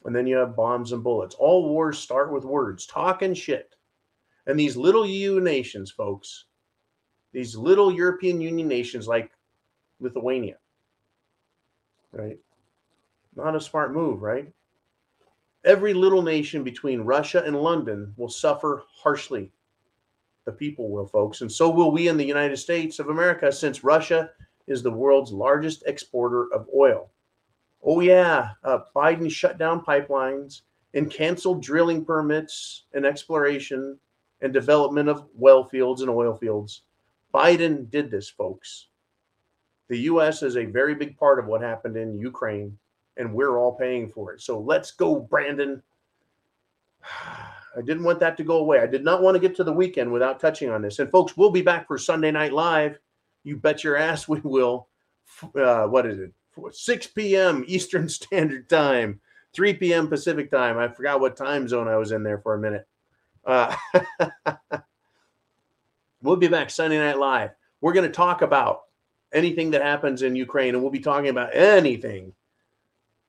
And then you have bombs and bullets. All wars start with words, talking shit. And these little EU nations, folks, these little European Union nations like Lithuania, right? Not a smart move, right? Every little nation between Russia and London will suffer harshly. The people will, folks. And so will we in the United States of America, since Russia is the world's largest exporter of oil. Oh, yeah. Uh, Biden shut down pipelines and canceled drilling permits and exploration and development of well fields and oil fields. Biden did this, folks. The U.S. is a very big part of what happened in Ukraine, and we're all paying for it. So let's go, Brandon. [SIGHS] I didn't want that to go away. I did not want to get to the weekend without touching on this. And folks, we'll be back for Sunday Night Live. You bet your ass [LAUGHS] we will. Uh, what is it? 6 p.m. Eastern [LAUGHS] Standard Time, 3 p.m. Pacific Time. I forgot what time zone I was in there for a minute. Uh, [LAUGHS] we'll be back Sunday Night Live. We're going to talk about anything that happens in Ukraine, and we'll be talking about anything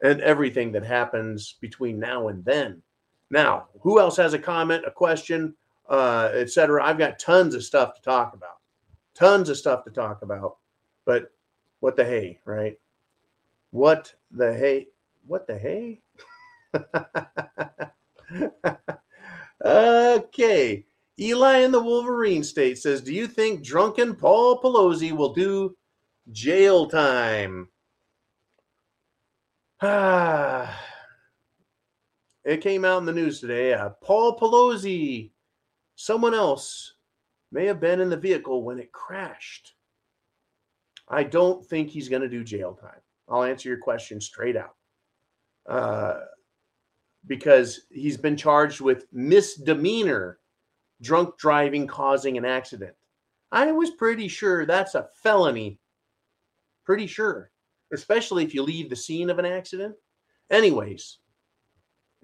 and everything that happens between now and then. Now, who else has a comment, a question, uh, etc.? I've got tons of stuff to talk about. Tons of stuff to talk about. But what the hey, right? What the hey? What the hey? okay. Eli in the Wolverine state says, Do you think drunken Paul Pelosi will do jail time? Ah. [SIGHS] It came out in the news today. Uh, Paul Pelosi, someone else, may have been in the vehicle when it crashed. I don't think he's going to do jail time. I'll answer your question straight out. Uh, because he's been charged with misdemeanor drunk driving causing an accident. I was pretty sure that's a felony. Pretty sure, especially if you leave the scene of an accident. Anyways,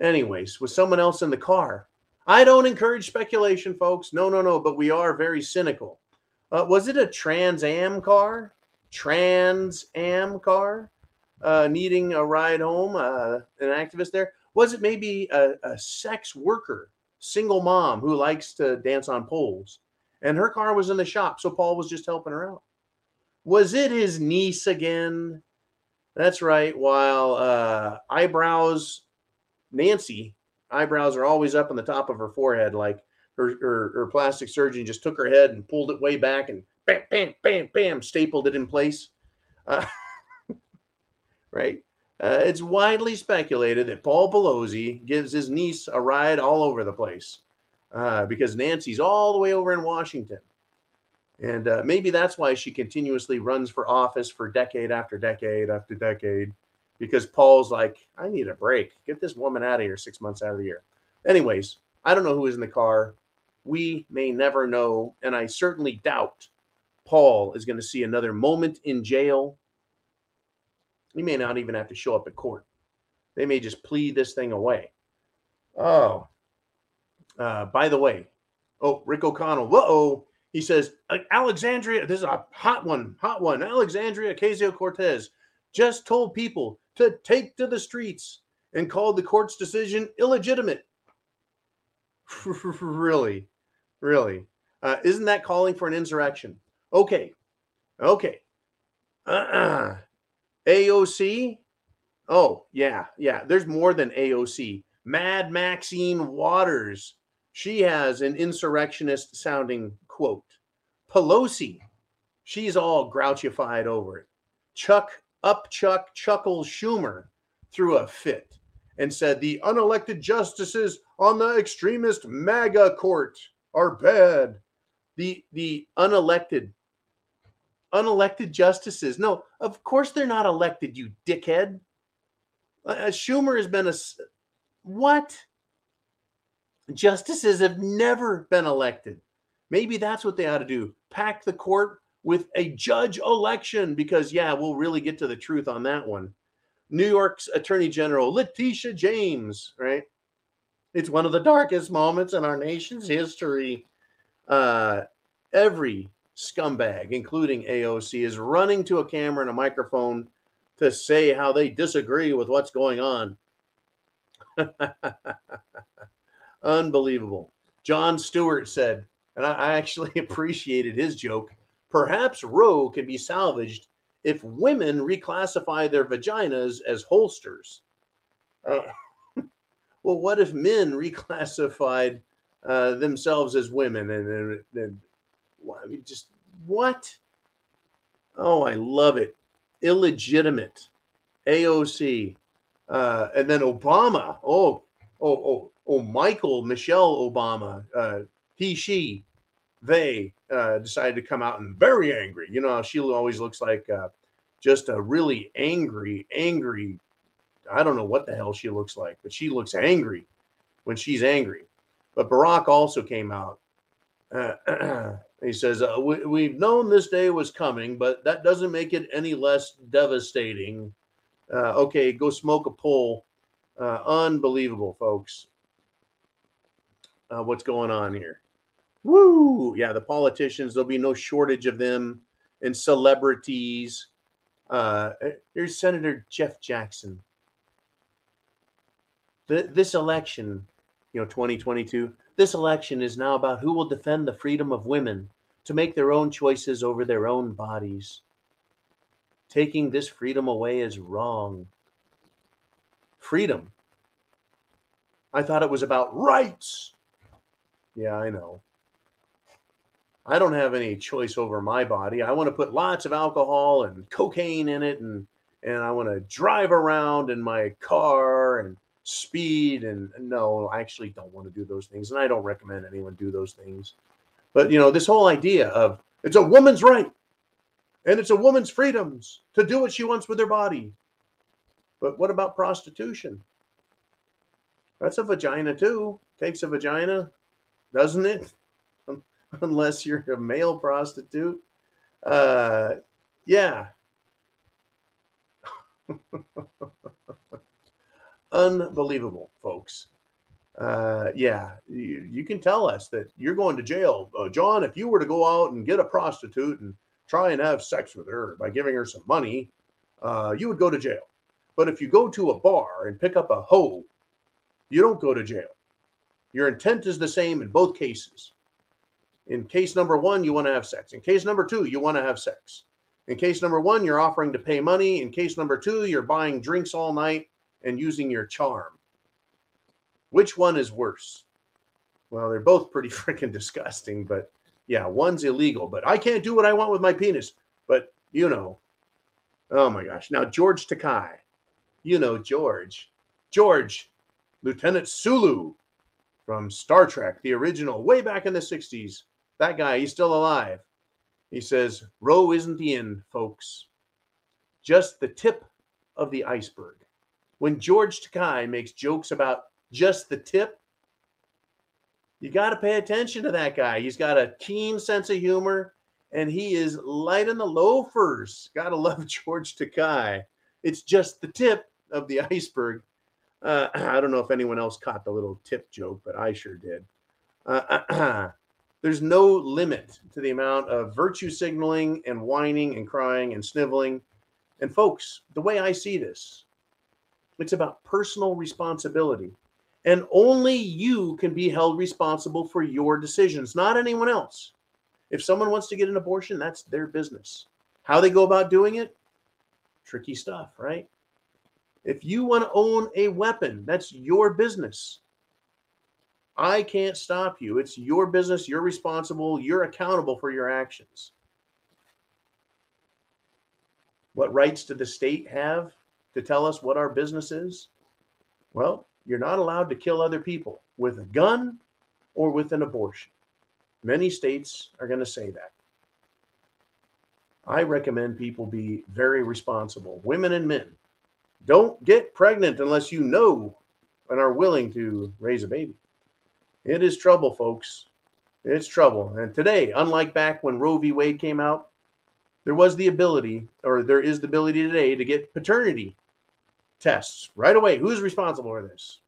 anyways, with someone else in the car. I don't encourage speculation, folks. No, no, no, but we are very cynical. Uh, was it a Trans Am car? Trans Am car? Uh, needing a ride home, uh, an activist there? Was it maybe a, a sex worker, single mom who likes to dance on poles? And her car was in the shop, so Paul was just helping her out. Was it his niece again? That's right. While uh, eyebrows, Nancy, eyebrows are always up on the top of her forehead, like her, her, her plastic surgeon just took her head and pulled it way back and bam, bam, bam, bam, stapled it in place. Uh, [LAUGHS] right? Uh, it's widely speculated that Paul Pelosi gives his niece a ride all over the place uh, because Nancy's all the way over in Washington. And uh, maybe that's why she continuously runs for office for decade after decade after decade because Paul's like, I need a break. Get this woman out of here six months out of the year. Anyways, I don't know who is in the car. We may never know. And I certainly doubt Paul is going to see another moment in jail he may not even have to show up at court. They may just plead this thing away. Oh, uh, by the way, oh, Rick O'Connell, whoa, he says, Alexandria, this is a hot one, hot one. Alexandria Ocasio Cortez just told people to take to the streets and called the court's decision illegitimate. [LAUGHS] really, really. Uh, isn't that calling for an insurrection? Okay, okay. [CLEARS THROAT] Uh-uh. AOC. Oh, yeah, yeah. There's more than AOC. Mad Maxine Waters. She has an insurrectionist sounding quote. Pelosi. She's all grouchified over it. Chuck up Chuck Chuckles Schumer threw a fit and said the unelected justices on the extremist MAGA court are bad. The the unelected unelected justices. No, of course they're not elected, you dickhead. Uh, Schumer has been a what? Justices have never been elected. Maybe that's what they ought to do. Pack the court with a judge election because, yeah, we'll really get to the truth on that one. New York's Attorney General Letitia James, right? It's one of the darkest moments in our nation's history. Uh, every scumbag, including AOC, is running to a camera and a microphone to say how they disagree with what's going on. [LAUGHS] Unbelievable. Jon Stewart said, and I, actually [LAUGHS] appreciated his joke. Perhaps Roe can be salvaged if women reclassify their vaginas as holsters. Uh, [LAUGHS] well, what if men reclassified uh, themselves as women and, and, and I mean, just what? Oh, I love it. Illegitimate. AOC. Uh, and then Obama. Oh, oh, oh, oh, Michael, Michelle Obama. Uh, he, she, they uh, decided to come out and very angry. You know, she always looks like uh, just a really angry, angry. I don't know what the hell she looks like, but she looks angry when she's angry. But Barack also came out. Uh, [CLEARS THROAT] he says, uh, we, have known this day was coming, but that doesn't make it any less devastating. Uh, okay, go smoke a pull. Uh, unbelievable, folks. Uh, what's going on here? Woo! Yeah, the politicians, there'll be no shortage of them and celebrities. Uh, here's Senator Jeff Jackson. The, this election, you know, 2022, this election is now about who will defend the freedom of women to make their own choices over their own bodies. Taking this freedom away is wrong. Freedom. I thought it was about rights. Yeah, I know. I don't have any choice over my body. I want to put lots of alcohol and cocaine in it and and I want to drive around in my car and speed and no, I actually don't want to do those things and I don't recommend anyone do those things. But you know, this whole idea of it's a woman's right and it's a woman's freedoms to do what she wants with her body. But what about prostitution? That's a vagina too. Takes a vagina, doesn't it? [LAUGHS] unless you're a male prostitute. Uh, yeah. [LAUGHS] Unbelievable, folks. Uh, yeah, you, you, can tell us that you're going to jail. Uh, John, if you were to go out and get a prostitute and try and have sex with her by giving her some money, uh, you would go to jail. But if you go to a bar and pick up a hoe, you don't go to jail. Your intent is the same in both cases. In case number one, you want to have sex. In case number two, you want to have sex. In case number one, you're offering to pay money. In case number two, you're buying drinks all night and using your charm. Which one is worse? Well, they're both pretty [LAUGHS] freaking disgusting, but yeah, one's illegal, but I can't do what I want with my penis. But you know, oh my gosh. Now, George Takei, you know, George, George, Lieutenant Sulu from Star Trek, the original, way back in the 60s, that guy, he's still alive. He says, Roe isn't the end, folks. Just the tip of the iceberg. When George Takei makes jokes about just the tip, you got to pay attention to that guy. He's got a keen sense of humor and he is light the loafers. Got to love [LAUGHS] George Takei. It's just the tip of the [LAUGHS] iceberg. Uh, [CLEARS THROAT] I don't know if anyone else caught the little tip joke, but I sure did. Uh, [CLEARS THROAT] There's no limit to the amount of virtue signaling and whining and crying and sniveling. And folks, the way I see this, it's about personal responsibility. And only you can be held responsible for your decisions, not anyone else. If someone wants to get an abortion, that's their business. How they go about doing it, tricky stuff, right? If you want to own a weapon, that's your business. I can't stop you. It's your business. You're responsible. You're accountable for your actions. What rights do the state have to tell us what our business is? Well, you're not allowed to kill other people with a gun or with an abortion. Many states are going to say that. I recommend people be very responsible, women and men. Don't get pregnant unless you know and are willing to raise a baby. It is trouble, folks. It's trouble. And today, unlike back when Roe v. Wade came out, there was the ability, or there is the ability today, to get paternity tests right away. Who's responsible for this?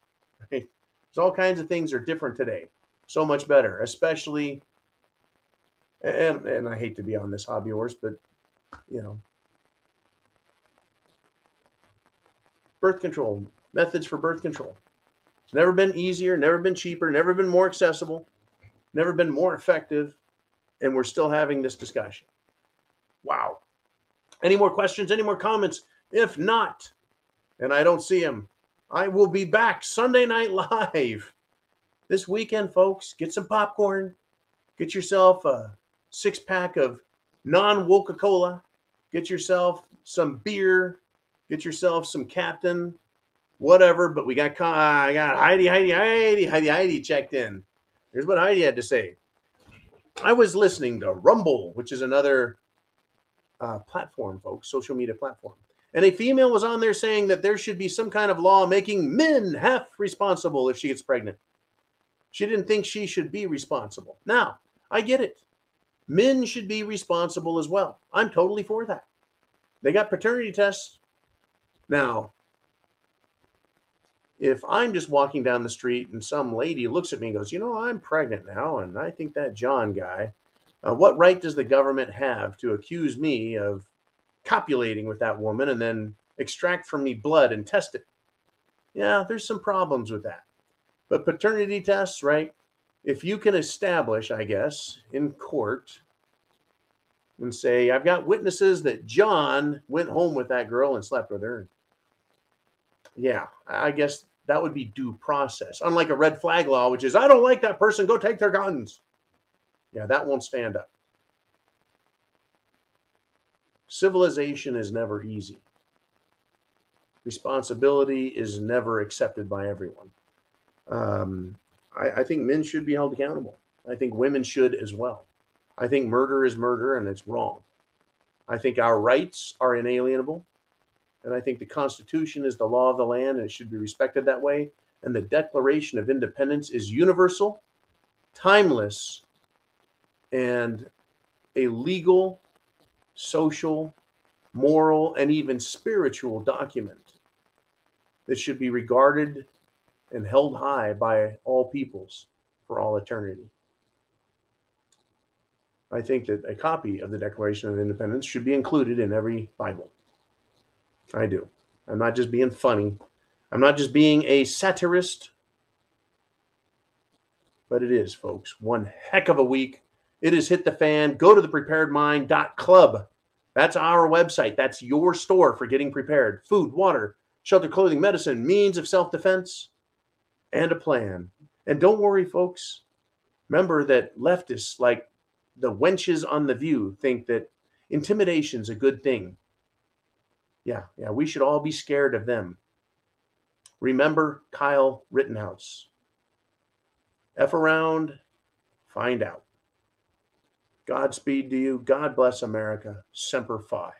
Right? There's all kinds of things are different today. So much better, especially. And, and I hate to be on this hobby horse, but you know, birth control, methods for birth control. It's never been easier, never been cheaper, never been more accessible, never been more effective, and we're still having this discussion. Wow. Any more questions? Any more comments? If not, and I don't see him. I will be back Sunday Night Live this weekend, folks. Get some popcorn, get yourself a six pack of non Coca Cola, get yourself some beer, get yourself some Captain, whatever. But we got I got Heidi, Heidi, Heidi, Heidi, Heidi checked in. Here's what Heidi had to say. I was listening to Rumble, which is another uh, platform, folks, social media platform. And a female was on there saying that there should be some kind of law making men half responsible if she gets pregnant. She didn't think she should be responsible. Now, I get it. Men should be responsible as well. I'm totally for that. They got paternity tests. Now, if I'm just walking down the street and some lady looks at me and goes, You know, I'm pregnant now, and I think that John guy, uh, what right does the government have to accuse me of copulating with that woman and then extract from me blood and test it? Yeah, there's some problems with that. But paternity tests, right? If you can establish, I guess, in court and say, I've got witnesses that John went home with that girl and slept with her. Yeah, I guess that would be due process. Unlike a red flag law, which is, I don't like that person, go take their guns. Yeah, that won't stand up. Civilization is never easy. Responsibility is never accepted by everyone. Um, I, I think men should be held accountable. I think women should as well. I think murder is murder and it's wrong. I think our rights are inalienable. And I think the Constitution is the law of the land and it should be respected that way. And the Declaration of Independence is universal, timeless, and a legal, social, moral, and even spiritual document that should be regarded and held high by all peoples for all eternity. I think that a copy of the Declaration of Independence should be included in every Bible. I do. I'm not just being funny. I'm not just being a satirist. But it is, folks. One heck of a week. It has hit the fan. Go to the preparedmind.club. That's our website. That's your store for getting prepared. Food, water, shelter, clothing, medicine, means of self defense and a plan. And don't worry, folks. Remember that leftists, like the wenches on The View, think that intimidation's a good thing. Yeah, yeah, we should all be scared of them. Remember Kyle Rittenhouse. F around, find out. Godspeed to you. God bless America. Semper Fi.